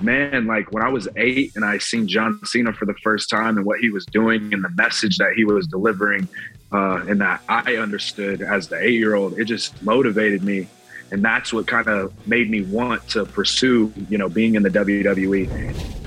man, like when I was eight and I seen John Cena for the first time and what he was doing and the message that he was delivering, uh, and that I understood as the eight year old, it just motivated me. And that's what kind of made me want to pursue, you know, being in the WWE.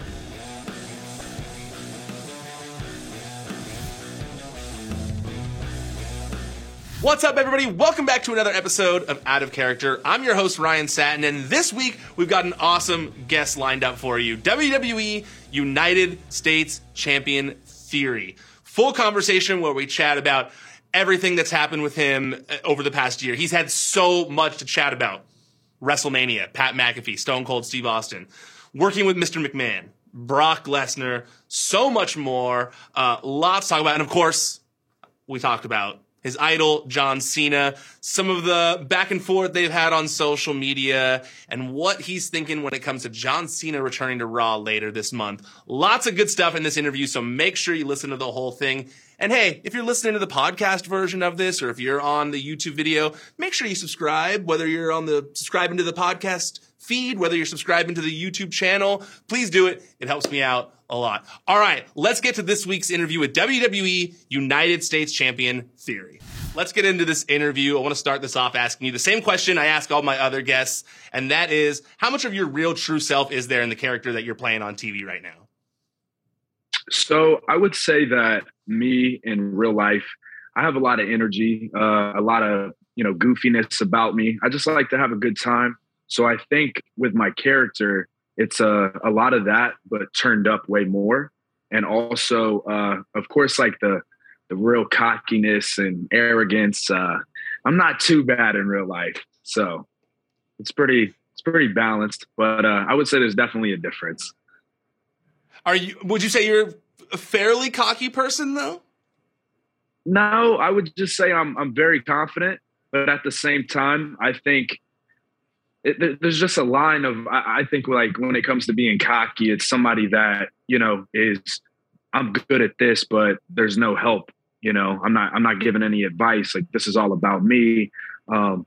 What's up, everybody? Welcome back to another episode of Out of Character. I'm your host, Ryan Satin, and this week we've got an awesome guest lined up for you WWE United States Champion Theory. Full conversation where we chat about everything that's happened with him uh, over the past year. He's had so much to chat about WrestleMania, Pat McAfee, Stone Cold Steve Austin, working with Mr. McMahon, Brock Lesnar, so much more. Uh, lots to talk about. And of course, we talked about his idol, John Cena, some of the back and forth they've had on social media, and what he's thinking when it comes to John Cena returning to Raw later this month. Lots of good stuff in this interview, so make sure you listen to the whole thing. And hey, if you're listening to the podcast version of this, or if you're on the YouTube video, make sure you subscribe, whether you're on the subscribing to the podcast feed, whether you're subscribing to the YouTube channel, please do it. It helps me out a lot. All right, let's get to this week's interview with WWE United States Champion Theory. Let's get into this interview. I want to start this off asking you the same question I ask all my other guests, and that is how much of your real true self is there in the character that you're playing on TV right now? So I would say that me in real life, I have a lot of energy, uh, a lot of you know goofiness about me. I just like to have a good time. So I think with my character, it's a, a lot of that, but turned up way more. And also, uh, of course, like the the real cockiness and arrogance. Uh, I'm not too bad in real life, so it's pretty it's pretty balanced. But uh, I would say there's definitely a difference. Are you? Would you say you're a fairly cocky person though? No, I would just say I'm I'm very confident, but at the same time, I think it, there's just a line of I, think like when it comes to being cocky, it's somebody that you know is I'm good at this, but there's no help. You know, I'm not I'm not giving any advice. Like this is all about me. Um,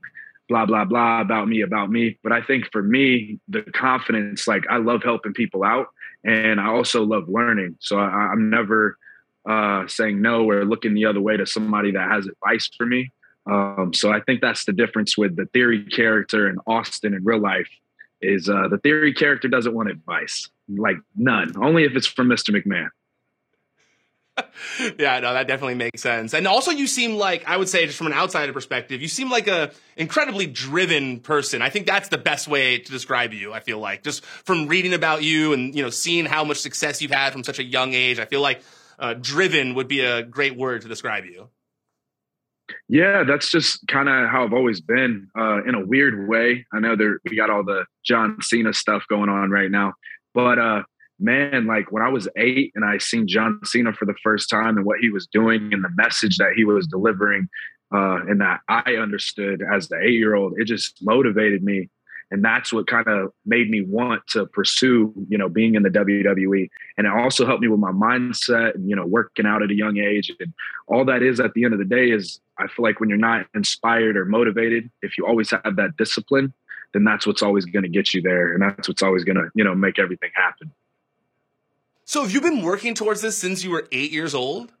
blah blah blah about me about me but i think for me the confidence like i love helping people out and i also love learning so I, am never uh, saying no or looking the other way to somebody that has advice for me um, so I think that's the difference with the theory character and Austin in real life is uh, the theory character doesn't want advice, like none, only if it's from Mr. McMahon. yeah, no, that definitely makes sense. And also, you seem like I would say, just from an outsider perspective, you seem like a incredibly driven person. I think that's the best way to describe you. I feel like just from reading about you and you know seeing how much success you've had from such a young age, I feel like uh, driven would be a great word to describe you. Yeah, that's just kind of how I've always been. Uh, in a weird way, I know there we got all the John Cena stuff going on right now, but uh, man, like when I was eight and I seen John Cena for the first time and what he was doing and the message that he was delivering, uh, and that I understood as the eight year old, it just motivated me and that's what kind of made me want to pursue you know being in the wwe and it also helped me with my mindset and you know working out at a young age. And all that is at the end of the day is i feel like when you're not inspired or motivated if you always have that discipline then that's what's always going to get you there. And that's what's always going to you know make everything happen. So have you been working towards this since you were eight years old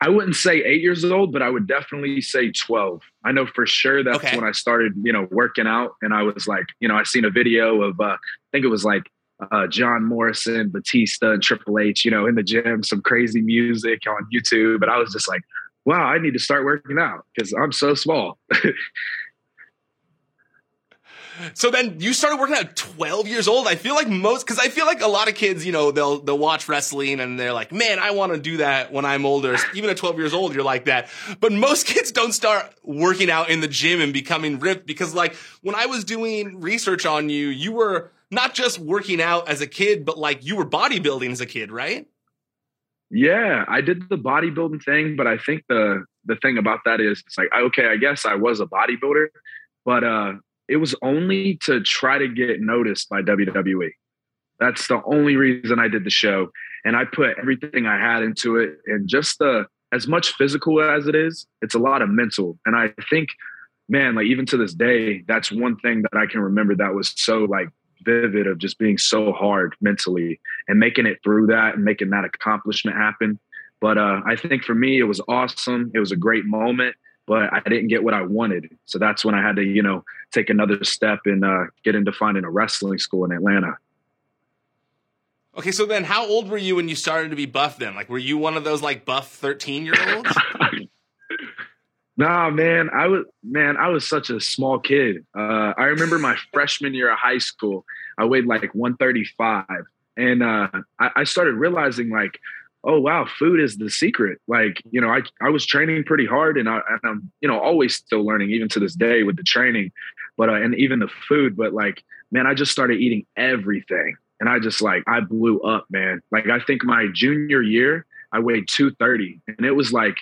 I wouldn't say eight years old, but I would definitely say 12. I know for sure that's okay. when I started, you know, working out. And I was like, you know, I seen a video of, uh, I think it was like uh, John Morrison, Batista, and Triple H, you know, in the gym, some crazy music on YouTube. But I was just like, wow, I need to start working out because I'm so small. So then you started working at 12 years old. I feel like most, cause I feel like a lot of kids, you know, they'll, they'll watch wrestling and they're like, man, I want to do that when I'm older. Even at 12 years old, you're like that. But most kids don't start working out in the gym and becoming ripped because like when I was doing research on you, you were not just working out as a kid, but like you were bodybuilding as a kid, right? Yeah, I did the bodybuilding thing, but I think the the thing about that is it's like okay, I guess I was a bodybuilder, but uh it was only to try to get noticed by WWE. That's the only reason I did the show. And I put everything I had into it. And just the, as much physical as it is, it's a lot of mental. And I think, man, like even to this day, that's one thing that I can remember that was so like vivid of just being so hard mentally and making it through that and making that accomplishment happen. But uh, I think for me, it was awesome. It was a great moment, but I didn't get what I wanted. So that's when I had to, you know, take another step and uh, get into finding a wrestling school in Atlanta. Okay, so then how old were you when you started to be buff then? Like, were you one of those like buff 13 year olds? nah, man, I was, man, I was such a small kid. Uh, I remember my freshman year of high school, I weighed like 135. And uh, I, I started realizing like, oh wow, food is the secret. Like, you know, I, I was training pretty hard and, I, I'm, you know, always still learning even to this day with the training, but, uh, and even the food, but like, man, I just started eating everything and I just like I blew up, man. Like I think my junior year, I weighed 230, and it was like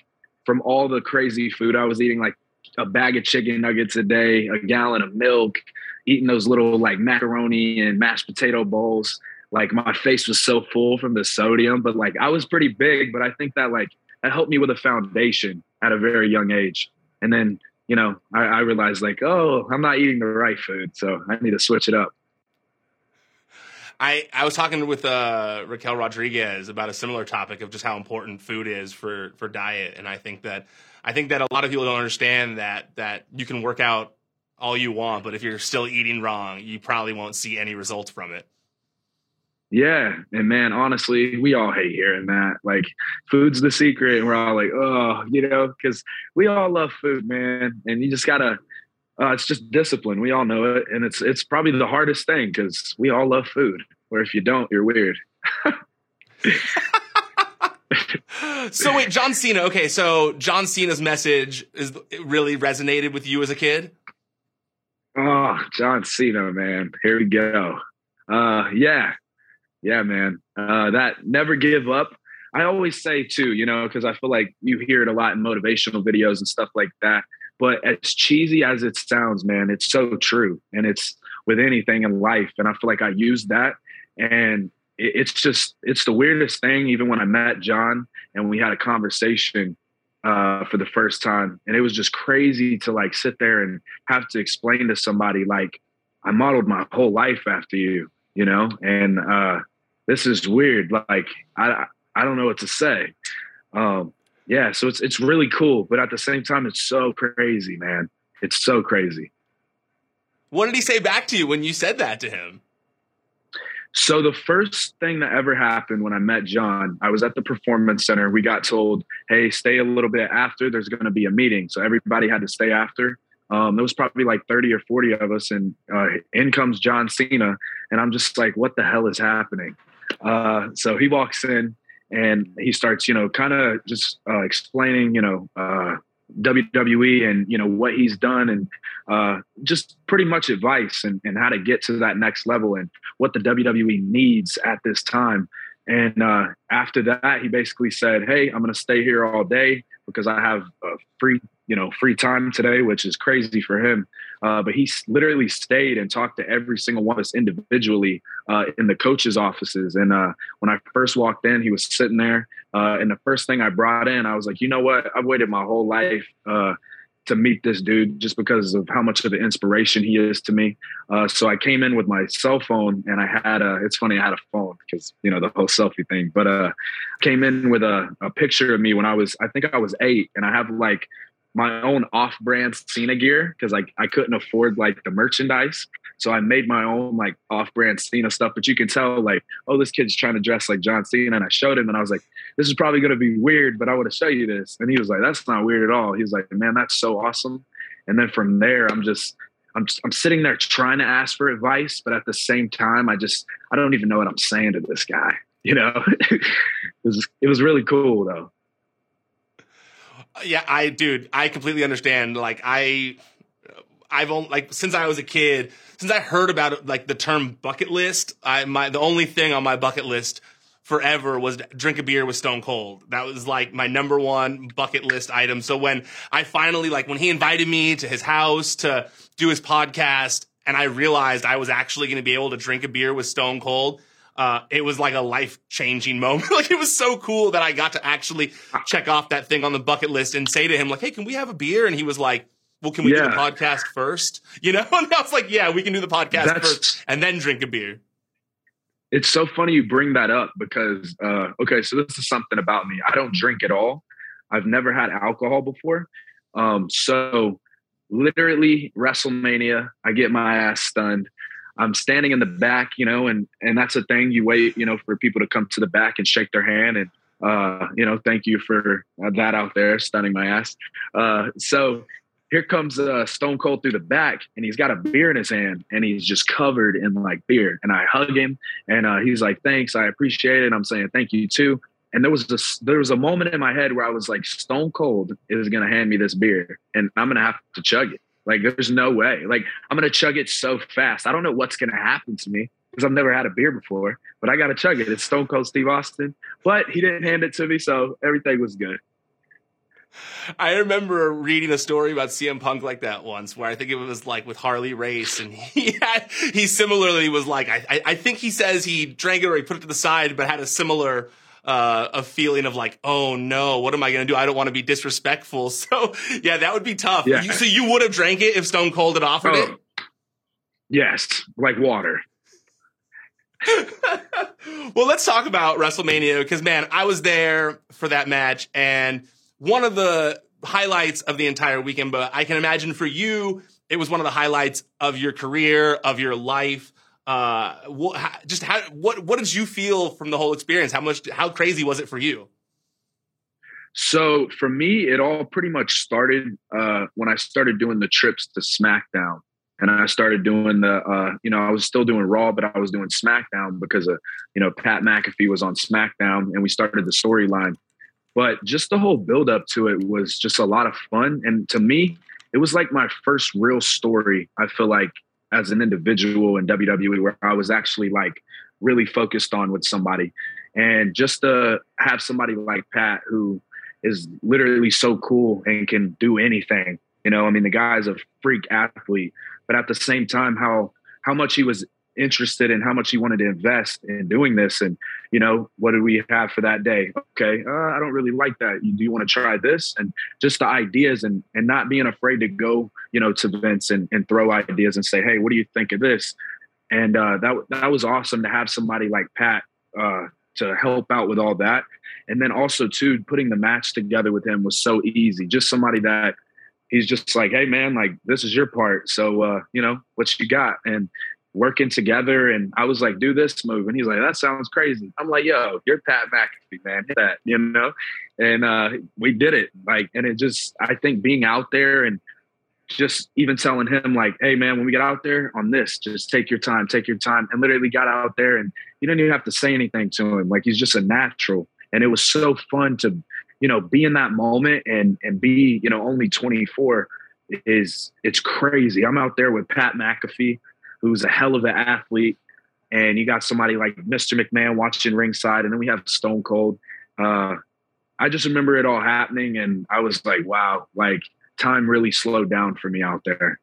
from all the crazy food I was eating, like a bag of chicken nuggets a day, a gallon of milk, eating those little like macaroni and mashed potato bowls. Like my face was so full from the sodium, but like I was pretty big, but I think that like that helped me with a foundation at a very young age. And then, you know, I, I realized like, oh, I'm not eating the right food. So I need to switch it up. I, I was talking with uh, Raquel Rodriguez about a similar topic of just how important food is for, for diet, and I think that I think that a lot of people don't understand that that you can work out all you want, but if you're still eating wrong, you probably won't see any results from it. Yeah, and man, honestly, we all hate hearing that. Like, food's the secret, and we're all like, oh, you know, because we all love food, man, and you just gotta uh, it's just discipline. We all know it, and it's it's probably the hardest thing because we all love food. Or if you don't, you're weird. so wait, John Cena. Okay, so John Cena's message is really resonated with you as a kid. Oh, John Cena, man. Here we go. Uh, yeah, yeah, man. Uh, that never give up. I always say too, you know, because I feel like you hear it a lot in motivational videos and stuff like that. But as cheesy as it sounds, man, it's so true. And it's with anything in life. And I feel like I use that. And it's just, it's the weirdest thing. Even when I met John and we had a conversation uh, for the first time, and it was just crazy to like sit there and have to explain to somebody, like, I modeled my whole life after you, you know? And uh, this is weird. Like, I, I don't know what to say. Um, yeah, so it's it's really cool, but at the same time, it's so crazy, man. It's so crazy. What did he say back to you when you said that to him? So the first thing that ever happened when I met John, I was at the performance center. We got told, "Hey, stay a little bit after. There's going to be a meeting." So everybody had to stay after. Um, there was probably like 30 or 40 of us, and uh, in comes John Cena, and I'm just like, "What the hell is happening?" Uh, so he walks in, and he starts, you know, kind of just uh, explaining, you know, uh, WWE and you know what he's done and uh, just pretty much advice and, and how to get to that next level and what the WWE needs at this time. And uh, after that, he basically said, "Hey, I'm going to stay here all day because I have a free, you know, free time today, which is crazy for him." Uh, but he literally stayed and talked to every single one of us individually uh, in the coaches' offices. And uh, when I first walked in, he was sitting there. Uh, and the first thing I brought in, I was like, you know what? I've waited my whole life uh, to meet this dude just because of how much of an inspiration he is to me. Uh, so I came in with my cell phone and I had a, it's funny, I had a phone because, you know, the whole selfie thing, but uh, came in with a, a picture of me when I was, I think I was eight and I have like my own off-brand Cena gear because like I couldn't afford like the merchandise. So I made my own like off-brand Cena stuff. But you can tell like, oh, this kid's trying to dress like John Cena. And I showed him and I was like, this is probably gonna be weird, but I want to show you this. And he was like, that's not weird at all. He was like, man, that's so awesome. And then from there, I'm just I'm I'm sitting there trying to ask for advice, but at the same time, I just I don't even know what I'm saying to this guy. You know, it was it was really cool though. Yeah, I, dude, I completely understand. Like, I, I've only like since I was a kid, since I heard about like the term bucket list. I my the only thing on my bucket list forever was drink a beer with Stone Cold. That was like my number one bucket list item. So when I finally like when he invited me to his house to do his podcast, and I realized I was actually going to be able to drink a beer with Stone Cold uh, it was like a life changing moment. like it was so cool that I got to actually check off that thing on the bucket list and say to him like, "Hey, can we have a beer?" And he was like, well, can we yeah. do the podcast first? You know, and I was like, yeah, we can do the podcast That's, first and then drink a beer. It's so funny you bring that up because, uh, okay, so this is something about me. I don't drink at all. I've never had alcohol before. Um, so literally WrestleMania, I get my ass stunned. I'm standing in the back, you know, and and that's a thing. You wait, you know, for people to come to the back and shake their hand, and uh, you know, thank you for that out there, stunning my ass. Uh, so here comes uh, Stone Cold through the back, and he's got a beer in his hand, and he's just covered in like beer. And I hug him, and uh, he's like, "Thanks, I appreciate it." I'm saying, "Thank you too." And there was this, there was a moment in my head where I was like, Stone Cold is gonna hand me this beer, and I'm gonna have to chug it. Like, there's no way. Like, I'm gonna chug it so fast. I don't know what's gonna happen to me because I've never had a beer before, but I gotta chug it. It's Stone Cold Steve Austin, but he didn't hand it to me, so everything was good. I remember reading a story about CM Punk like that once, where I think it was like with Harley Race, and he had, he similarly was like, I, I think he says he drank it or he put it to the side, but had a similar uh, a feeling of like, oh no, what am I going to do? I don't want to be disrespectful. So yeah, that would be tough. Yeah. You, so you would have drank it if Stone Cold had offered oh, it? Yes, like water. well, let's talk about WrestleMania because man, I was there for that match and one of the highlights of the entire weekend, but I can imagine for you, it was one of the highlights of your career, of your life. Uh, what, just how, what, what did you feel from the whole experience? How much, how crazy was it for you? So for me, it all pretty much started uh, when I started doing the trips to SmackDown, and I started doing the, uh, you know, I was still doing Raw, but I was doing SmackDown because of, you know, Pat McAfee was on SmackDown, and we started the storyline. But just the whole build up to it was just a lot of fun. And to me, it was like my first real story, I feel like, as an individual in WWE, where I was actually like really focused on with somebody. And just to have somebody like Pat, who is literally so cool and can do anything. You know, I mean, the guy's a freak athlete, but at the same time, how how much he was interested in how much he wanted to invest in doing this. And, you know, what do we have for that day? Okay, uh, I don't really like that. Do you want to try this? And just the ideas and and not being afraid to go, you know, to vince and, and throw ideas and say, hey, what do you think of this? And uh, that that was awesome to have somebody like Pat uh, to help out with all that. And then also too, putting the match together with him was so easy. Just somebody that he's just like, hey man, like this is your part. So uh, you know, what you got? And working together. And I was like, do this move. And he's like, that sounds crazy. I'm like, yo, you're Pat McAfee, man. Hit that, you know? And uh, we did it. Like, and it just, I think being out there and just even telling him, like, hey, man, when we get out there on this, just take your time, take your time. And literally got out there and you didn't even have to say anything to him. Like, he's just a natural. And it was so fun to, you know, be in that moment and and be, you know, only 24 is it's crazy. I'm out there with Pat McAfee, who's a hell of an athlete. And you got somebody like Mr. McMahon watching ringside, and then we have Stone Cold. Uh, I just remember it all happening, and I was like, wow, like time really slowed down for me out there.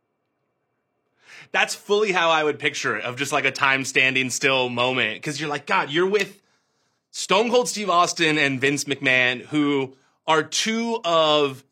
That's fully how I would picture it of just like a time standing still moment. Cause you're like, God, you're with Stone Cold Steve Austin and Vince McMahon, who are two of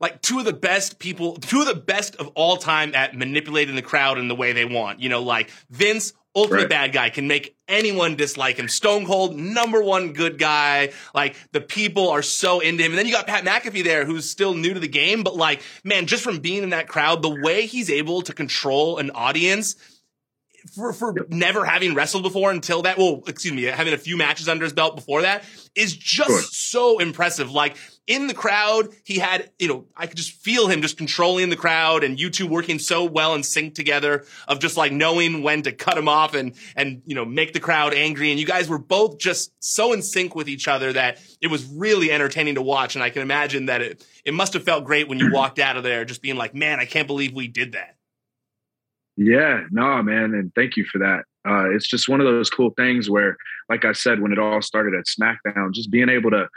like two of the best people, two of the best of all time at manipulating the crowd in the way they want. You know, like Vince, ultimate right. bad guy, can make anyone dislike him. Stone Cold, number one good guy. Like the people are so into him. And then you got Pat McAfee there, who's still new to the game, but like, man, just from being in that crowd, the way he's able to control an audience for, for never having wrestled before until that, well, excuse me, having a few matches under his belt before that is just sure. so impressive. Like in the crowd, he had, you know, I could just feel him just controlling the crowd and you two working so well in sync together of just like knowing when to cut him off and, and, you know, make the crowd angry. And you guys were both just so in sync with each other that it was really entertaining to watch. And I can imagine that it, it must have felt great when you walked out of there just being like, man, I can't believe we did that. Yeah, no, man, and thank you for that. Uh, it's just one of those cool things where, like I said, when it all started at SmackDown, just being able to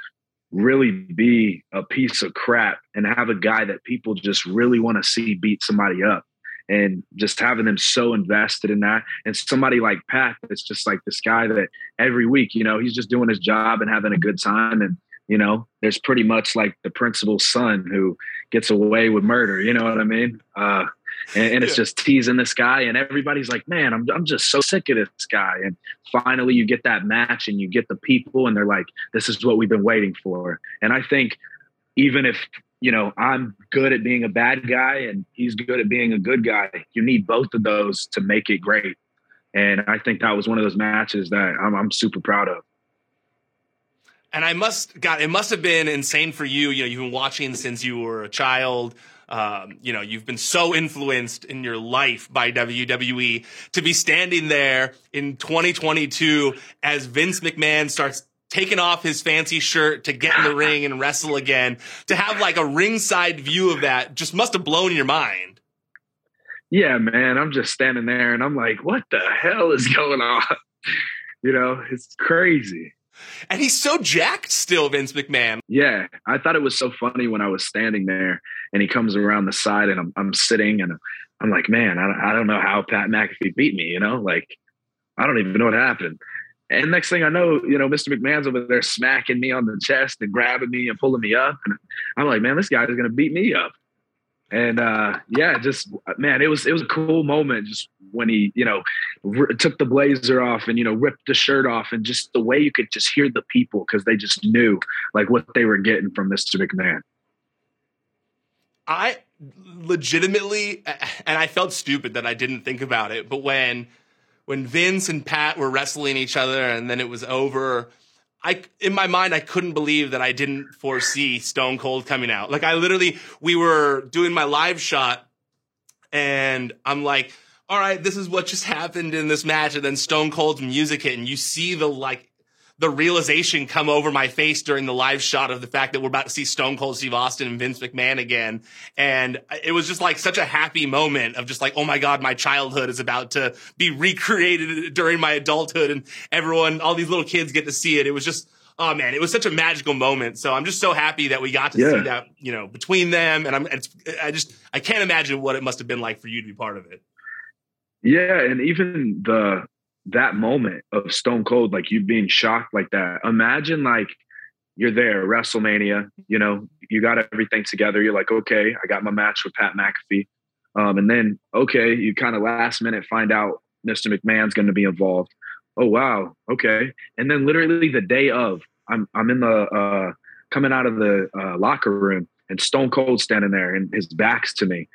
really be a piece of crap and have a guy that people just really want to see beat somebody up and just having them so invested in that and somebody like pat it's just like this guy that every week you know he's just doing his job and having a good time and you know, there's pretty much like the principal's son who gets away with murder. You know what I mean? Uh, and, and, it's just teasing this guy, and everybody's like, "Man, I'm I'm just so sick of this guy." And finally, you get that match, and you get the people, and they're like, "This is what we've been waiting for." And I think even if you know I'm good at being a bad guy and he's good at being a good guy, you need both of those to make it great. And I think that was one of those matches that I'm, I'm super proud of. And I must, God, it must have been insane for you. You know, you've been watching since you were a child. Um, you know, you've been so influenced in your life by WWE to be standing there in 2022 as Vince McMahon starts taking off his fancy shirt to get in the ring and wrestle again. To have like a ringside view of that just must have blown your mind. Yeah, man. I'm just standing there and I'm like, what the hell is going on? You know, it's crazy. And he's so jacked still, Vince McMahon. Yeah. I thought it was so funny when I was standing there and he comes around the side and I'm, I'm sitting and I'm like, man, I, I don't know how Pat McAfee beat me, you know, like, I don't even know what happened. And next thing I know, you know, Mr. McMahon's over there smacking me on the chest and grabbing me and pulling me up. And I'm like, man, this guy is going to beat me up. And uh, yeah, just man, it was it was a cool moment just when he you know r- took the blazer off and you know ripped the shirt off and just the way you could just hear the people because they just knew like what they were getting from Mr. McMahon. I legitimately, and I felt stupid that I didn't think about it, but when when Vince and Pat were wrestling each other and then it was over, I in my mind I couldn't believe that I didn't foresee Stone Cold coming out. Like I literally we were doing my live shot and I'm like, all right, this is what just happened in this match and then Stone Cold's music hit and you see the like the realization come over my face during the live shot of the fact that we're about to see Stone Cold Steve Austin and Vince McMahon again. And it was just like such a happy moment of just like, oh my God, my childhood is about to be recreated during my adulthood and everyone, all these little kids get to see it. It was just, oh man, it was such a magical moment. So I'm just so happy that we got to yeah. see that, you know, between them. And I'm, I just, I can't imagine what it must have been like for you to be part of it. Yeah. And even the, that moment of Stone Cold, like you being shocked like that. Imagine like you're there, WrestleMania, you know, you got everything together. You're like, okay, I got my match with Pat McAfee. Um, and then, okay, you kind of last minute find out Mr. McMahon's going to be involved. Oh, wow. Okay. And then literally the day of, I'm, I'm in the, uh, coming out of the uh, locker room and Stone Cold standing there and his back's to me.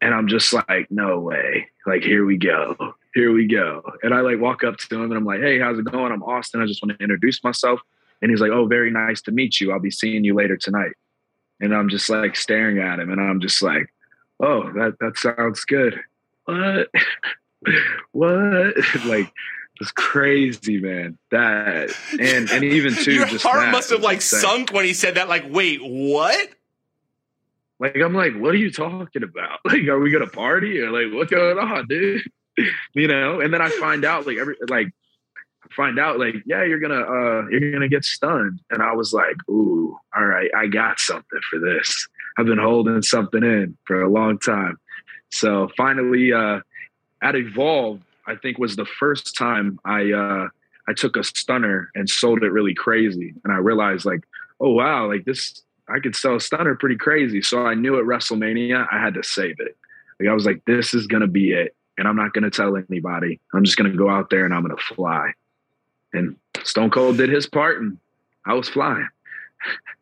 And I'm just like, no way. Like, here we go. Here we go. And I like walk up to him and I'm like, hey, how's it going? I'm Austin. I just want to introduce myself. And he's like, oh, very nice to meet you. I'll be seeing you later tonight. And I'm just like staring at him and I'm just like, oh, that, that sounds good. What? what? like, it's crazy, man. That and and even too, your heart must have like sunk when he said that. Like, wait, what? Like I'm like, what are you talking about? Like, are we gonna party or like what's going on, dude? you know? And then I find out like every like find out like, yeah, you're gonna uh you're gonna get stunned. And I was like, ooh, all right, I got something for this. I've been holding something in for a long time. So finally uh at Evolve, I think was the first time I uh I took a stunner and sold it really crazy. And I realized like, oh wow, like this I could sell a stunner pretty crazy. So I knew at WrestleMania I had to save it. Like I was like, this is gonna be it, and I'm not gonna tell anybody. I'm just gonna go out there and I'm gonna fly. And Stone Cold did his part, and I was flying.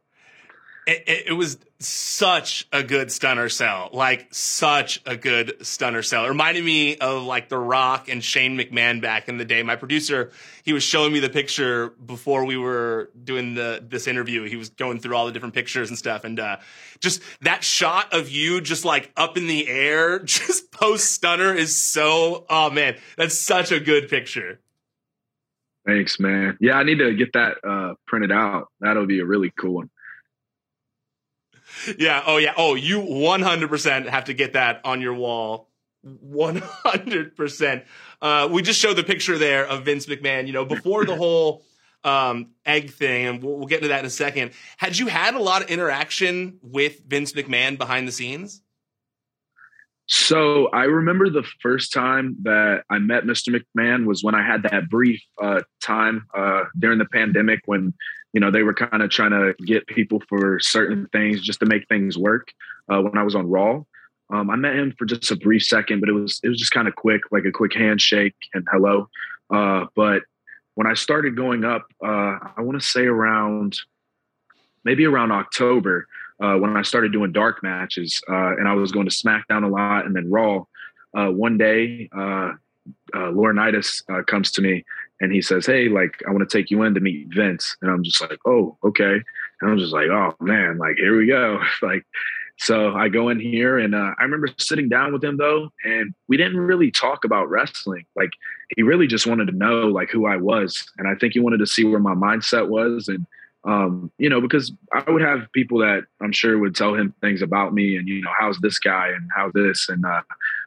it, it, was such a good stunner sell, like such a good stunner sell. It reminded me of like The Rock and Shane McMahon back in the day. My producer, he was showing me the picture before we were doing the this interview. He was going through all the different pictures and stuff, and uh, just that shot of you just like up in the air, just post stunner is so. Oh man, that's such a good picture. Thanks, man. Yeah, I need to get that uh, printed out. That'll be a really cool one yeah. Oh, yeah. Oh, you 100% have to get that on your wall. 100%. Uh, we just showed the picture there of Vince McMahon, you know, before the whole um, egg thing, and we'll, we'll get into that in a second. Had you had a lot of interaction with Vince McMahon behind the scenes? So I remember the first time that I met Mr. McMahon was when I had that brief uh, time uh, during the pandemic when you know they were kind of trying to get people for certain things just to make things work. Uh, when I was on Raw, um, I met him for just a brief second, but it was it was just kind of quick, like a quick handshake and hello. Uh, but when I started going up, uh, I want to say around maybe around October uh, when I started doing dark matches, uh, and I was going to SmackDown a lot and then Raw. Uh, one day, uh, Laurinaitis comes to me and he says, "Hey, like I want to take you in to meet Vince," and I'm just like, "Oh, okay," and I'm just like, "Oh man, like here we go," like. So I go in here and uh, I remember sitting down with him though, and we didn't really talk about wrestling. Like he really just wanted to know like who I was, and I think he wanted to see where my mindset was, and um, you know, because I would have people that I'm sure would tell him things about me and, you know, how's this guy and how this. And, uh,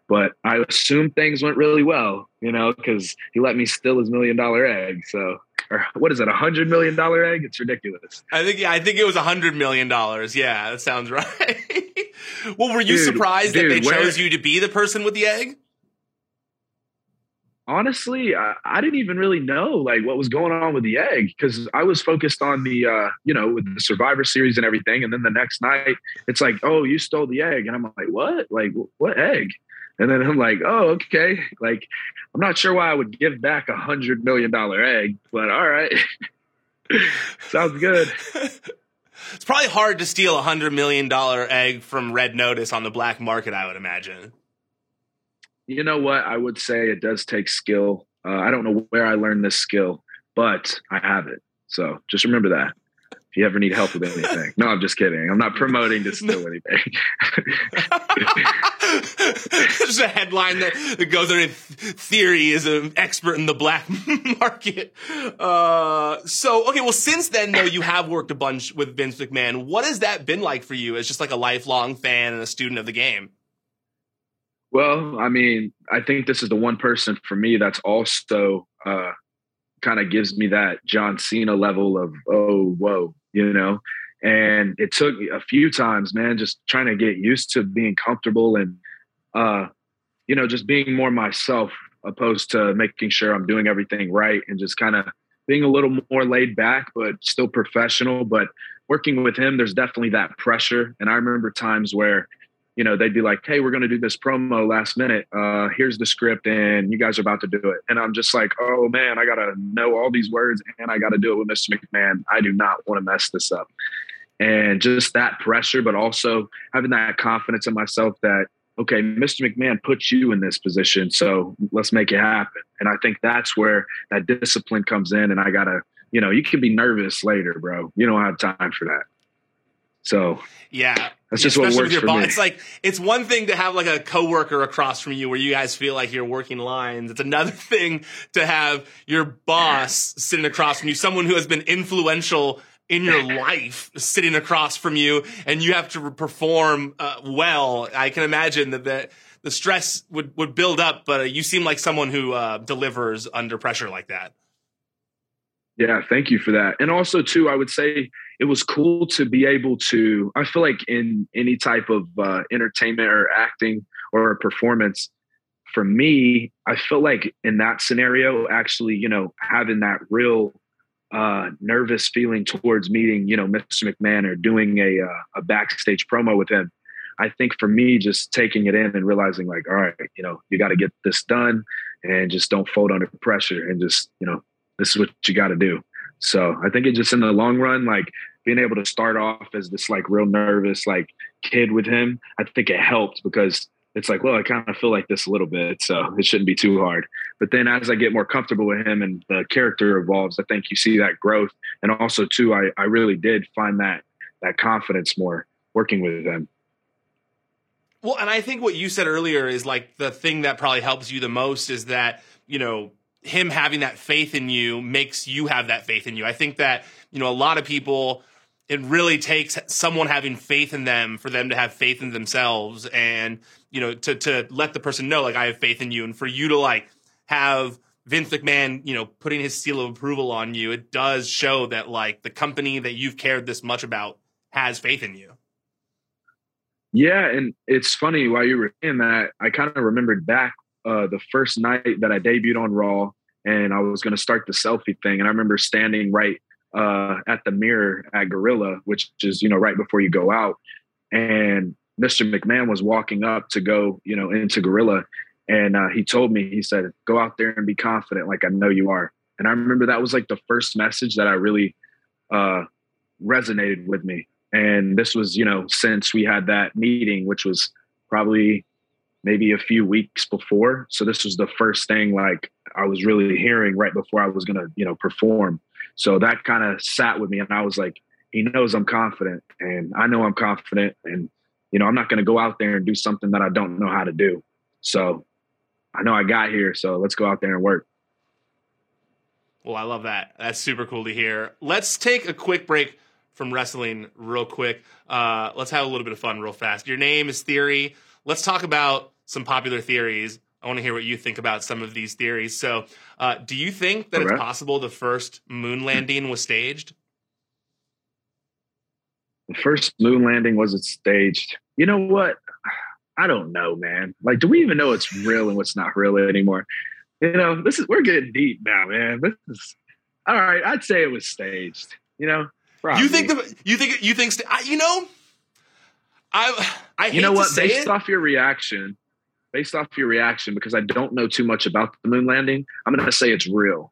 but I assume things went really well, you know, because he let me steal his million dollar egg. So, or what is it, a hundred million dollar egg? It's ridiculous. I think, yeah, I think it was a hundred million dollars. Yeah, that sounds right. well, were you dude, surprised dude, that they chose you to be the person with the egg? honestly, I, I, didn't even really know like what was going on with the egg because I was focused on the uh, you know with the Survivor Series and everything, and then the next night it's like, oh, you stole the egg, and I'm like, what? Like what egg? And then I'm like, oh, okay. Like I'm not sure why I would give back a hundred million dollar egg, but all right, sounds good. it's probably hard to steal a hundred million dollar egg from Red Notice on the black market. I would imagine you know what? I would say it does take skill. Uh, I don't know where I learned this skill, but I have it. So just remember that. If you ever need help with anything, no, I'm just kidding. I'm not promoting to steal anything. just a headline that, that goes in theory is an expert in the black market. Uh, so, okay, well, since then, though, you have worked a bunch with Vince McMahon. What has that been like for you as just like a lifelong fan and a student of the game? Well, I mean, I think this is the one person for me that's also uh, kind of gives me that John Cena level of oh whoa, you know. And it took a few times, man, just trying to get used to being comfortable and uh, you know, just being more myself opposed to making sure I'm doing everything right and just kind of being a little more laid back, but still professional. But working with him, there's definitely that pressure. And I remember times where you know, they'd be like, "Hey, we're going to do this promo last minute. Uh, here's the script, and you guys are about to do it." And I'm just like, "Oh man, I got to know all these words, and I got to do it with Mr. McMahon. I do not want to mess this up." And just that pressure, but also having that confidence in myself that okay, Mr. McMahon puts you in this position, so let's make it happen. And I think that's where that discipline comes in. And I gotta, you know, you can be nervous later, bro. You don't have time for that. So yeah, that's just what works for boss. me. It's like it's one thing to have like a coworker across from you where you guys feel like you're working lines. It's another thing to have your boss sitting across from you, someone who has been influential in your life sitting across from you, and you have to perform uh, well. I can imagine that the, the stress would would build up, but uh, you seem like someone who uh, delivers under pressure like that. Yeah, thank you for that. And also, too, I would say it was cool to be able to. I feel like in any type of uh, entertainment or acting or a performance, for me, I feel like in that scenario, actually, you know, having that real uh, nervous feeling towards meeting, you know, Mr. McMahon or doing a uh, a backstage promo with him. I think for me, just taking it in and realizing, like, all right, you know, you got to get this done, and just don't fold under pressure, and just you know this is what you got to do. So I think it just in the long run, like being able to start off as this like real nervous like kid with him, I think it helped because it's like, well, I kind of feel like this a little bit, so it shouldn't be too hard. But then as I get more comfortable with him and the character evolves, I think you see that growth. And also too, I, I really did find that that confidence more working with him. Well, and I think what you said earlier is like the thing that probably helps you the most is that, you know, him having that faith in you makes you have that faith in you. I think that, you know, a lot of people, it really takes someone having faith in them for them to have faith in themselves and, you know, to, to let the person know, like, I have faith in you. And for you to, like, have Vince McMahon, you know, putting his seal of approval on you, it does show that, like, the company that you've cared this much about has faith in you. Yeah, and it's funny while you were saying that, I kind of remembered back uh, the first night that I debuted on Raw, and I was going to start the selfie thing, and I remember standing right uh, at the mirror at Gorilla, which is you know right before you go out, and Mr. McMahon was walking up to go you know into Gorilla, and uh, he told me he said, "Go out there and be confident, like I know you are." And I remember that was like the first message that I really uh, resonated with me. And this was, you know, since we had that meeting, which was probably maybe a few weeks before. So this was the first thing like I was really hearing right before I was gonna, you know, perform. So that kind of sat with me, and I was like, he knows I'm confident, and I know I'm confident, and you know, I'm not gonna go out there and do something that I don't know how to do. So I know I got here, so let's go out there and work. Well, I love that. That's super cool to hear. Let's take a quick break from wrestling, real quick. Uh, let's have a little bit of fun, real fast. Your name is Theory. Let's talk about some popular theories. I want to hear what you think about some of these theories. So, uh, do you think that it's possible the first moon landing was staged? The first moon landing wasn't staged. You know what? I don't know, man. Like, do we even know what's real and what's not real anymore? You know, this is we're getting deep now, man. This is all right. I'd say it was staged. You know, probably. you think the you think you think st- I, you know, I I you know what? Based it. off your reaction, based off your reaction, because I don't know too much about the moon landing, I'm going to say it's real.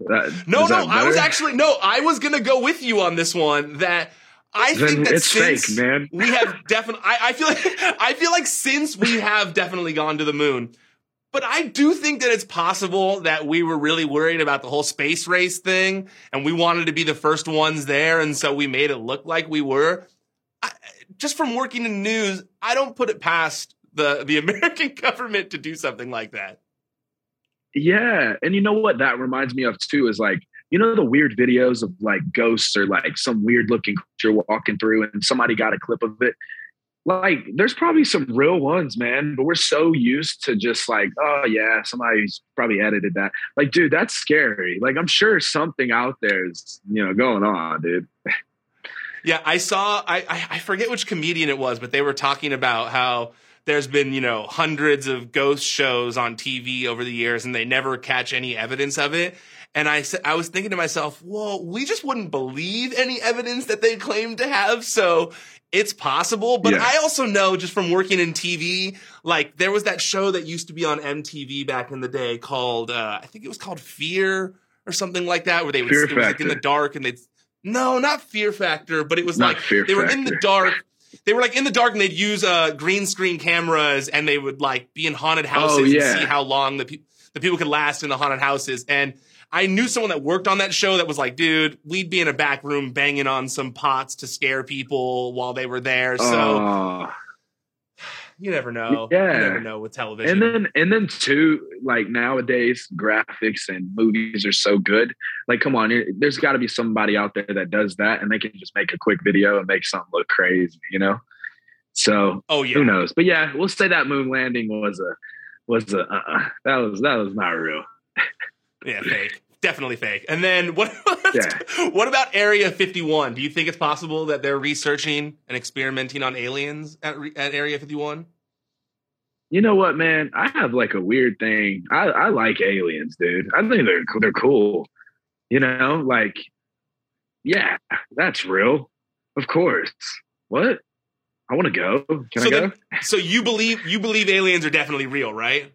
Uh, no, no, I was actually no, I was going to go with you on this one. That I then think that it's since fake, man. we have definitely, I, I feel like I feel like since we have definitely gone to the moon but I do think that it's possible that we were really worried about the whole space race thing and we wanted to be the first ones there. And so we made it look like we were. Just from working in news, I don't put it past the, the American government to do something like that. Yeah. And you know what that reminds me of too is like, you know, the weird videos of like ghosts or like some weird looking creature walking through and somebody got a clip of it like there's probably some real ones, man, but we're so used to just like, oh yeah, somebody's probably edited that. Like, dude, that's scary. Like, I'm sure something out there is, you know, going on, dude. yeah, I saw I I forget which comedian it was, but they were talking about how there's been, you know, hundreds of ghost shows on TV over the years and they never catch any evidence of it. And I I was thinking to myself, well, we just wouldn't believe any evidence that they claim to have. So it's possible, but yeah. I also know just from working in TV, like there was that show that used to be on MTV back in the day called, uh, I think it was called Fear or something like that, where they would, was like in the dark and they'd, no, not Fear Factor, but it was not like Fear they were in the dark. They were like in the dark and they'd use uh, green screen cameras and they would like be in haunted houses oh, yeah. and see how long the, pe- the people could last in the haunted houses. And I knew someone that worked on that show that was like, dude, we'd be in a back room banging on some pots to scare people while they were there. So you never know. Yeah. You never know with television. And then and then too, like nowadays, graphics and movies are so good. Like, come on, there's got to be somebody out there that does that, and they can just make a quick video and make something look crazy, you know. So, oh yeah, who knows? But yeah, we'll say that moon landing was a was a uh, that was that was not real. Yeah, fake. Definitely fake. And then what? Yeah. What about Area 51? Do you think it's possible that they're researching and experimenting on aliens at, at Area 51? You know what, man? I have like a weird thing. I, I like aliens, dude. I think they're they're cool. You know, like, yeah, that's real. Of course. What? I want to go. Can so I go? Then, so you believe you believe aliens are definitely real, right?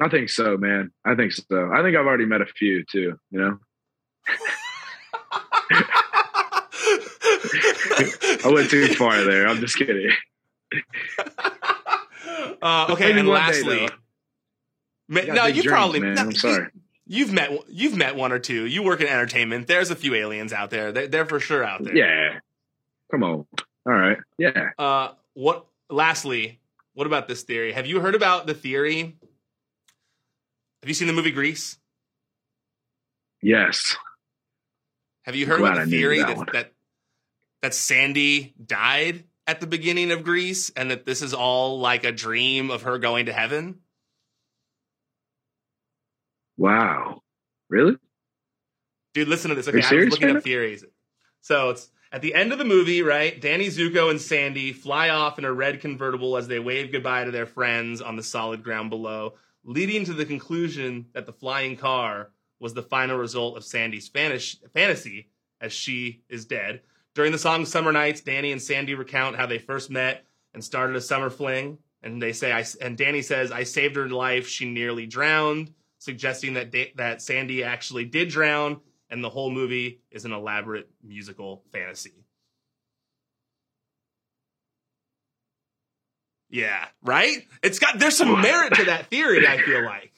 I think so, man. I think so. I think I've already met a few too, you know? I went too far there. I'm just kidding. Uh, okay, and lastly, day, no, you probably. Man. I'm sorry. You've met you've met one or two. You work in entertainment. There's a few aliens out there. They're, they're for sure out there. Yeah. Come on. All right. Yeah. Uh, what? Lastly, what about this theory? Have you heard about the theory have you seen the movie Grease? Yes. Have you heard about the theory that, that, that that Sandy died at the beginning of Grease and that this is all like a dream of her going to heaven? Wow. Really? Dude, listen to this. Okay, I was looking up theories. So it's At the end of the movie, right, Danny Zuko and Sandy fly off in a red convertible as they wave goodbye to their friends on the solid ground below, leading to the conclusion that the flying car was the final result of Sandy's fantasy as she is dead. During the song Summer Nights, Danny and Sandy recount how they first met and started a summer fling. And they say, I, and Danny says, I saved her life. She nearly drowned, suggesting that, that Sandy actually did drown and the whole movie is an elaborate musical fantasy. Yeah, right? It's got there's some merit to that theory, I feel like.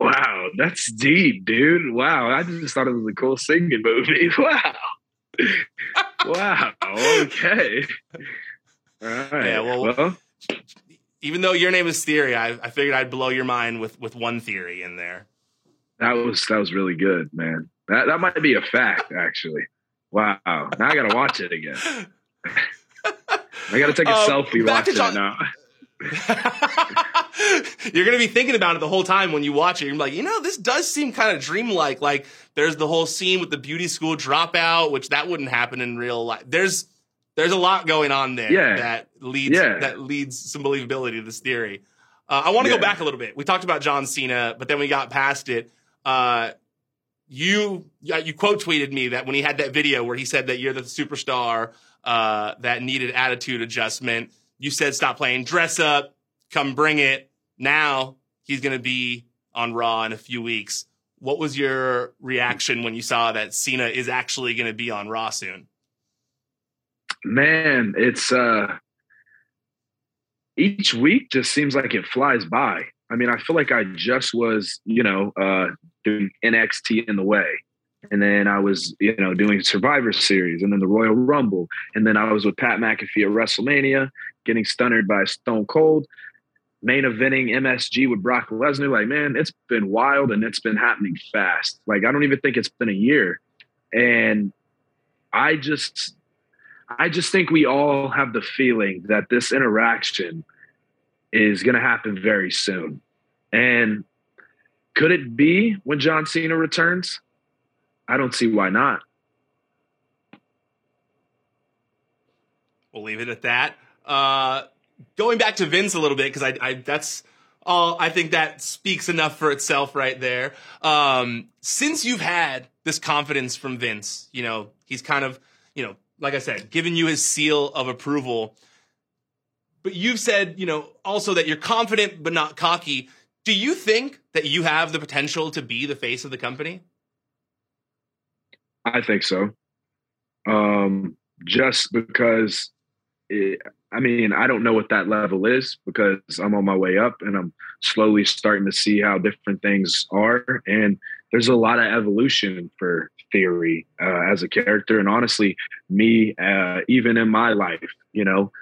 Wow, that's deep, dude. Wow, I just thought it was a cool singing movie. Wow. wow. Okay. All right. Yeah, well, well, even though your name is theory, I, I figured I'd blow your mind with with one theory in there. That was that was really good, man. That that might be a fact, actually. Wow. Now I gotta watch it again. I gotta take a um, selfie watching John- it now. you're gonna be thinking about it the whole time when you watch it. You're like, you know, this does seem kind of dreamlike. Like, there's the whole scene with the beauty school dropout, which that wouldn't happen in real life. There's there's a lot going on there yeah. that leads yeah. that leads some believability to this theory. Uh, I want to yeah. go back a little bit. We talked about John Cena, but then we got past it. Uh, you you quote tweeted me that when he had that video where he said that you're the superstar uh, that needed attitude adjustment, you said stop playing dress up, come bring it. Now he's going to be on Raw in a few weeks. What was your reaction when you saw that Cena is actually going to be on Raw soon? Man, it's uh each week just seems like it flies by. I mean, I feel like I just was, you know, uh, doing NXT in the way. And then I was, you know, doing Survivor Series and then the Royal Rumble. And then I was with Pat McAfee at WrestleMania, getting stunned by Stone Cold, main eventing MSG with Brock Lesnar. Like, man, it's been wild and it's been happening fast. Like, I don't even think it's been a year. And I just, I just think we all have the feeling that this interaction is going to happen very soon. And could it be when John Cena returns? I don't see why not. We'll leave it at that. Uh, going back to Vince a little bit because I, I, that's all. I think that speaks enough for itself right there. Um, since you've had this confidence from Vince, you know he's kind of you know like I said, given you his seal of approval. But you've said, you know, also that you're confident but not cocky. Do you think that you have the potential to be the face of the company? I think so. Um, just because, it, I mean, I don't know what that level is because I'm on my way up and I'm slowly starting to see how different things are. And there's a lot of evolution for theory uh, as a character. And honestly, me, uh, even in my life, you know,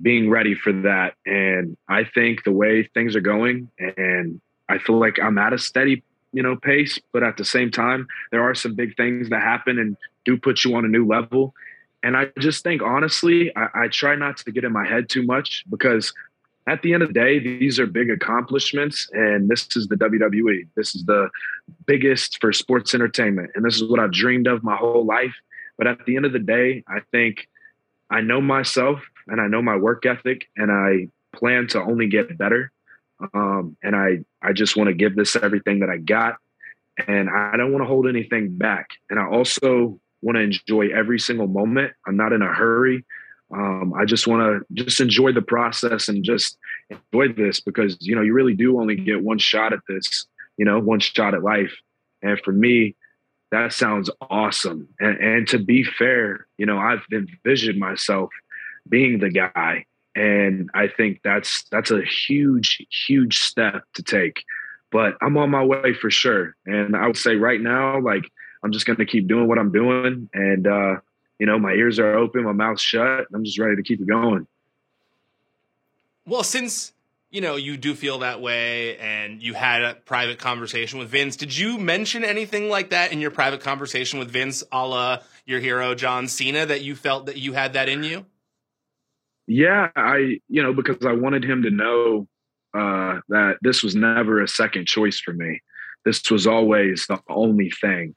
being ready for that. And I think the way things are going, and I feel like I'm at a steady, you know, pace, but at the same time, there are some big things that happen and do put you on a new level. And I just think, honestly, I, I try not to get in my head too much because at the end of the day, these are big accomplishments, and this is the WWE. This is the biggest for sports entertainment, and this is what I've dreamed of my whole life. But at the end of the day, I think I know myself and I know my work ethic, and I plan to only get better. Um, and I I just want to give this everything that I got, and I don't want to hold anything back. And I also want to enjoy every single moment. I'm not in a hurry. Um, I just want to just enjoy the process and just enjoy this because you know you really do only get one shot at this. You know, one shot at life. And for me, that sounds awesome. And, and to be fair, you know, I've envisioned myself being the guy. And I think that's that's a huge, huge step to take. But I'm on my way for sure. And I would say right now, like I'm just gonna keep doing what I'm doing. And uh, you know, my ears are open, my mouth's shut, I'm just ready to keep it going. Well, since you know you do feel that way and you had a private conversation with Vince, did you mention anything like that in your private conversation with Vince, a la your hero John Cena, that you felt that you had that in you? Yeah, I, you know, because I wanted him to know uh, that this was never a second choice for me. This was always the only thing.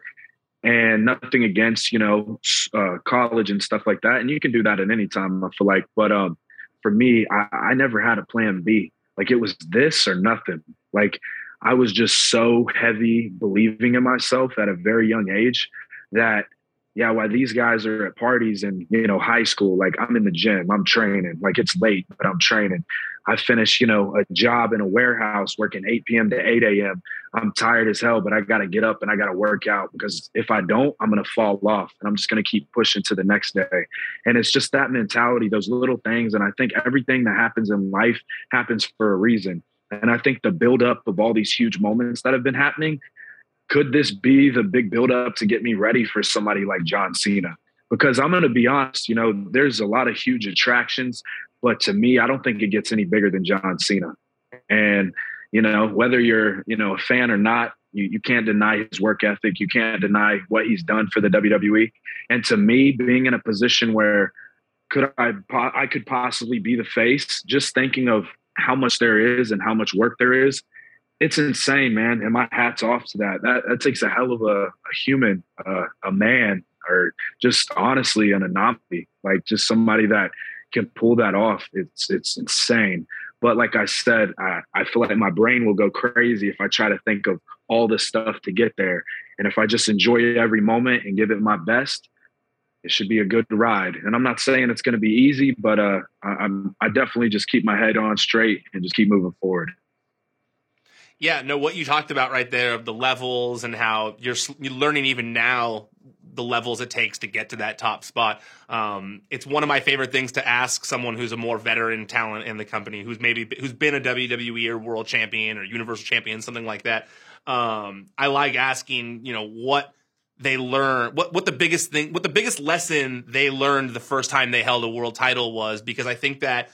and nothing against you know uh, college and stuff like that and you can do that at any time i feel like but um for me I, I never had a plan b like it was this or nothing like i was just so heavy believing in myself at a very young age that yeah, while these guys are at parties and you know high school, like I'm in the gym, I'm training. Like it's late, but I'm training. I finish, you know, a job in a warehouse working 8 p.m. to 8 a.m. I'm tired as hell, but I got to get up and I got to work out because if I don't, I'm going to fall off and I'm just going to keep pushing to the next day. And it's just that mentality, those little things. And I think everything that happens in life happens for a reason. And I think the buildup of all these huge moments that have been happening could this be the big buildup to get me ready for somebody like John Cena? Because I'm going to be honest, you know, there's a lot of huge attractions, but to me, I don't think it gets any bigger than John Cena. And, you know, whether you're, you know, a fan or not, you, you can't deny his work ethic. You can't deny what he's done for the WWE. And to me, being in a position where could I, I could possibly be the face, just thinking of how much there is and how much work there is, it's insane, man. And my hat's off to that. That that takes a hell of a, a human, uh, a man, or just honestly an anomaly. Like just somebody that can pull that off. It's it's insane. But like I said, I, I feel like my brain will go crazy if I try to think of all this stuff to get there. And if I just enjoy every moment and give it my best, it should be a good ride. And I'm not saying it's going to be easy, but uh, I, I'm I definitely just keep my head on straight and just keep moving forward. Yeah, no, what you talked about right there of the levels and how you're, you're learning even now the levels it takes to get to that top spot. Um, it's one of my favorite things to ask someone who's a more veteran talent in the company, who's maybe who's been a WWE or world champion or universal champion, something like that. Um, I like asking, you know, what they learn, what what the biggest thing, what the biggest lesson they learned the first time they held a world title was, because I think that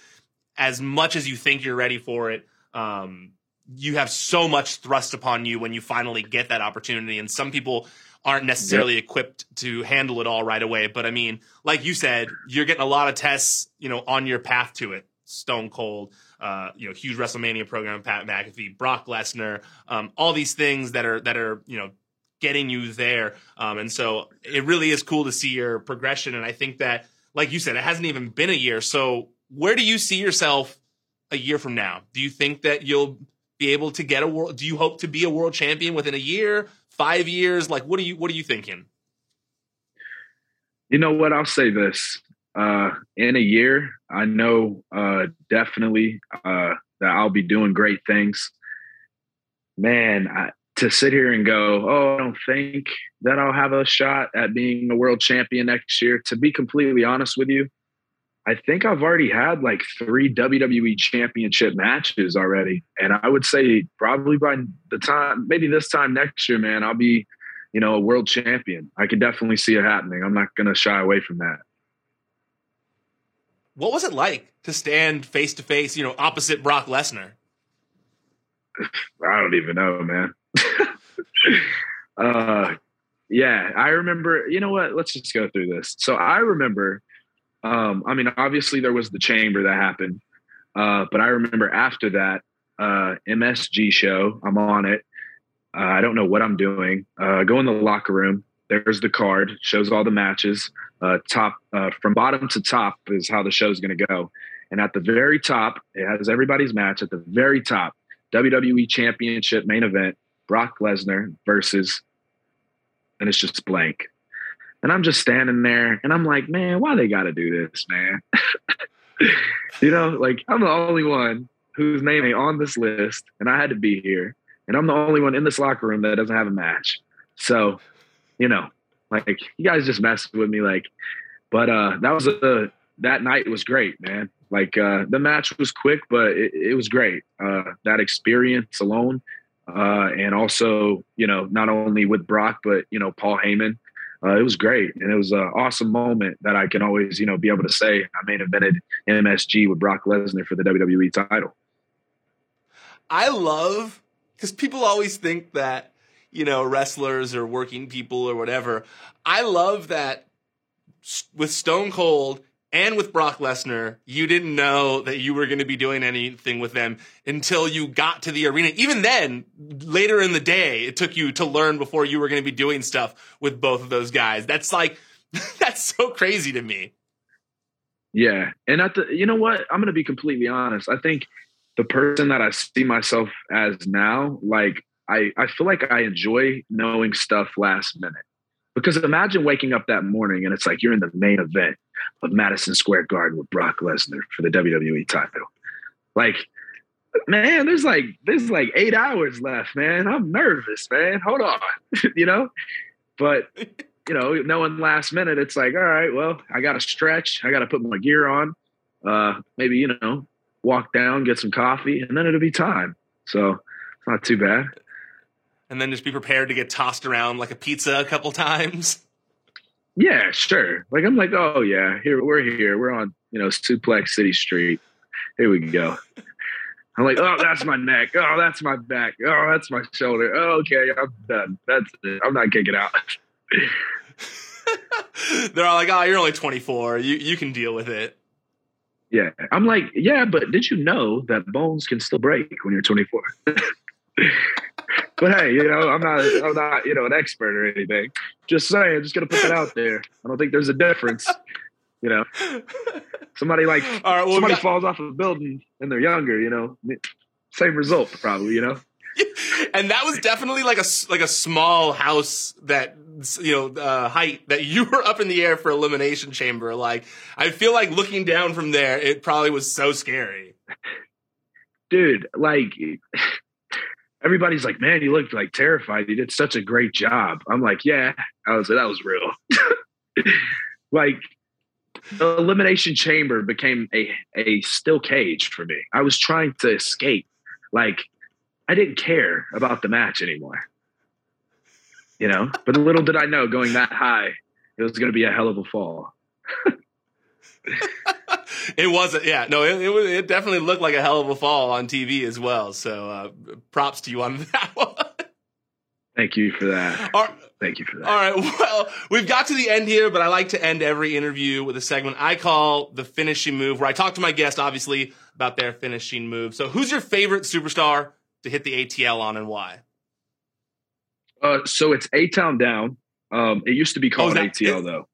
as much as you think you're ready for it, um, you have so much thrust upon you when you finally get that opportunity. And some people aren't necessarily yep. equipped to handle it all right away. But I mean, like you said, you're getting a lot of tests, you know, on your path to it. Stone Cold, uh, you know, huge WrestleMania program, Pat McAfee, Brock Lesnar, um, all these things that are that are you know getting you there. Um, and so it really is cool to see your progression. And I think that, like you said, it hasn't even been a year. So where do you see yourself a year from now? Do you think that you'll be able to get a world? Do you hope to be a world champion within a year, five years? Like, what are you what are you thinking? You know what? I'll say this. Uh, in a year, I know uh, definitely uh, that I'll be doing great things. Man, I, to sit here and go, oh, I don't think that I'll have a shot at being a world champion next year. To be completely honest with you, I think I've already had like three WWE championship matches already. And I would say probably by the time, maybe this time next year, man, I'll be, you know, a world champion. I could definitely see it happening. I'm not going to shy away from that. What was it like to stand face to face, you know, opposite Brock Lesnar? I don't even know, man. uh, yeah, I remember, you know what? Let's just go through this. So I remember um, I mean, obviously there was the chamber that happened, uh, but I remember after that uh, MSG show, I'm on it. Uh, I don't know what I'm doing. Uh, go in the locker room. There's the card, shows all the matches. Uh, top uh, from bottom to top is how the show's going to go. And at the very top, it has everybody's match. At the very top, WWE Championship main event: Brock Lesnar versus, and it's just blank. And I'm just standing there and I'm like, man, why they got to do this, man? you know, like I'm the only one whose name ain't on this list and I had to be here. And I'm the only one in this locker room that doesn't have a match. So, you know, like you guys just messed with me. Like, but uh that was a that night was great, man. Like uh the match was quick, but it, it was great. Uh that experience alone. Uh and also, you know, not only with Brock, but you know, Paul Heyman uh, it was great and it was an awesome moment that I can always, you know, be able to say I main evented MSG with Brock Lesnar for the WWE title. I love because people always think that you know wrestlers or working people or whatever. I love that with Stone Cold and with Brock Lesnar, you didn't know that you were going to be doing anything with them until you got to the arena. Even then, later in the day, it took you to learn before you were going to be doing stuff with both of those guys. That's like, that's so crazy to me. Yeah. And at the, you know what? I'm going to be completely honest. I think the person that I see myself as now, like, I, I feel like I enjoy knowing stuff last minute. Because imagine waking up that morning and it's like you're in the main event of Madison Square Garden with Brock Lesnar for the WWE title. Like, man, there's like there's like eight hours left, man. I'm nervous, man. Hold on, you know. But you know, knowing last minute, it's like, all right, well, I got to stretch. I got to put my gear on. Uh, maybe you know, walk down, get some coffee, and then it'll be time. So it's not too bad and then just be prepared to get tossed around like a pizza a couple times. Yeah, sure. Like I'm like, oh yeah, here we're here. We're on, you know, Suplex City Street. Here we go. I'm like, oh, that's my neck. Oh, that's my back. Oh, that's my shoulder. Oh, okay, I'm done. That's it. I'm not kicking out. They're all like, oh, you're only 24. You you can deal with it. Yeah. I'm like, yeah, but did you know that bones can still break when you're 24? but hey, you know, I'm not, I'm not, you know, an expert or anything. Just saying, just gonna put that out there. I don't think there's a difference. You know, somebody like All right, well, somebody got- falls off of a building and they're younger. You know, same result probably. You know. and that was definitely like a like a small house that you know uh, height that you were up in the air for elimination chamber. Like I feel like looking down from there, it probably was so scary. Dude, like everybody's like, man, you looked like terrified. You did such a great job. I'm like, yeah, I was, like, that was real. like the elimination chamber became a, a still cage for me. I was trying to escape. Like I didn't care about the match anymore, you know, but little did I know going that high, it was going to be a hell of a fall. it wasn't. Yeah, no, it, it, it definitely looked like a hell of a fall on TV as well. So uh, props to you on that one. Thank you for that. Thank you for that. All right. Well, we've got to the end here, but I like to end every interview with a segment I call the finishing move, where I talk to my guest, obviously, about their finishing move. So, who's your favorite superstar to hit the ATL on, and why? Uh, so it's A Town Down. Um, it used to be called oh, ATL, it, though.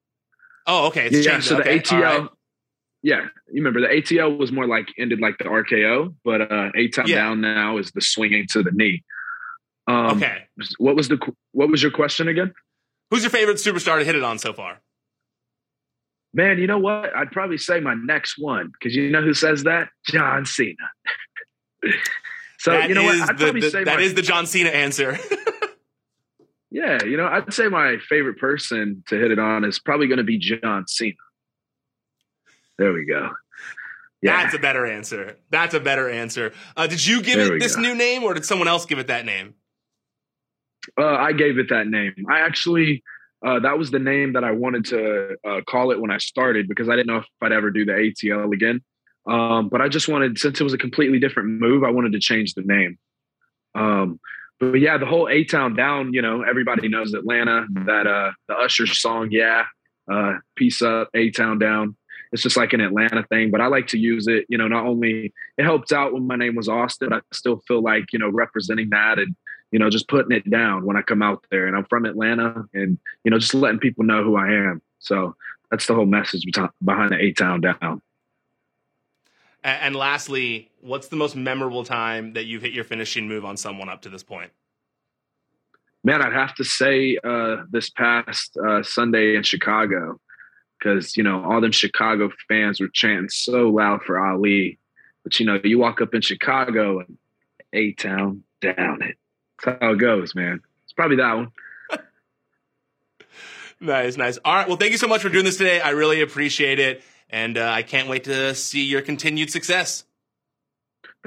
Oh, okay. It's yeah. So okay. the ATL yeah, you remember the ATL was more like ended like the RKO, but uh, A Town yeah. Down now is the swinging to the knee. Um, okay. What was the what was your question again? Who's your favorite superstar to hit it on so far? Man, you know what? I'd probably say my next one because you know who says that? John Cena. so that you know what? I'd the, probably the, say that my, is the John Cena answer. yeah, you know, I'd say my favorite person to hit it on is probably going to be John Cena. There we go. Yeah. That's a better answer. That's a better answer. Uh, did you give there it this go. new name, or did someone else give it that name? Uh, I gave it that name. I actually uh, that was the name that I wanted to uh, call it when I started because I didn't know if I'd ever do the ATL again. Um, but I just wanted, since it was a completely different move, I wanted to change the name. Um, but yeah, the whole A Town Down, you know, everybody knows Atlanta. That uh, the Usher song, yeah, uh, peace up, A Town Down it's just like an Atlanta thing. But I like to use it, you know, not only it helped out when my name was Austin, I still feel like, you know, representing that and, you know, just putting it down when I come out there. And I'm from Atlanta and, you know, just letting people know who I am. So that's the whole message behind the A Town Down. And lastly, what's the most memorable time that you've hit your finishing move on someone up to this point? Man, I'd have to say uh, this past uh, Sunday in Chicago because you know all them Chicago fans were chanting so loud for Ali. But you know, you walk up in Chicago and A Town down it. That's how it goes, man. It's probably that one. nice, nice. All right. Well, thank you so much for doing this today. I really appreciate it, and uh, I can't wait to see your continued success.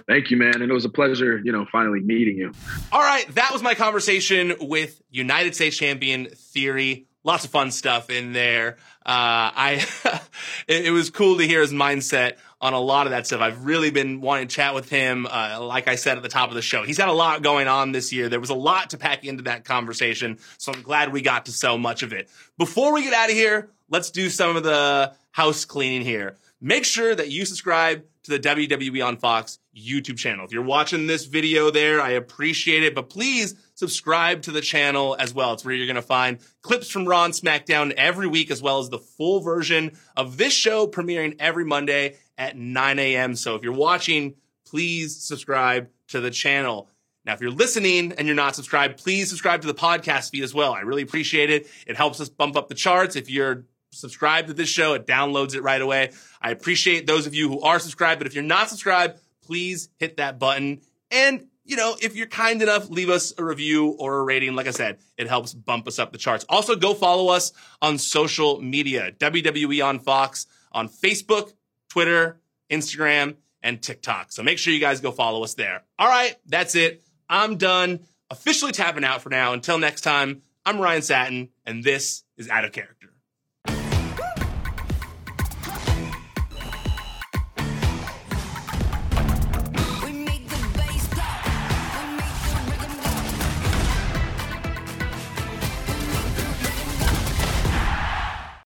Thank you, man. And it was a pleasure, you know, finally meeting you. All right. That was my conversation with United States champion Theory lots of fun stuff in there. Uh, I, it, it, was cool to hear his mindset on a lot of that stuff. I've really been wanting to chat with him. Uh, like I said at the top of the show, he's had a lot going on this year. There was a lot to pack into that conversation. So I'm glad we got to so much of it. Before we get out of here, let's do some of the house cleaning here. Make sure that you subscribe to the WWE on Fox YouTube channel. If you're watching this video there, I appreciate it, but please subscribe to the channel as well. It's where you're going to find clips from Raw and SmackDown every week, as well as the full version of this show premiering every Monday at 9 a.m. So if you're watching, please subscribe to the channel. Now, if you're listening and you're not subscribed, please subscribe to the podcast feed as well. I really appreciate it. It helps us bump up the charts. If you're subscribed to this show, it downloads it right away. I appreciate those of you who are subscribed, but if you're not subscribed, please hit that button. And, you know, if you're kind enough, leave us a review or a rating. Like I said, it helps bump us up the charts. Also, go follow us on social media, WWE on Fox on Facebook, Twitter, Instagram, and TikTok. So make sure you guys go follow us there. All right, that's it. I'm done. Officially tapping out for now. Until next time, I'm Ryan Satin, and this is Out of Character.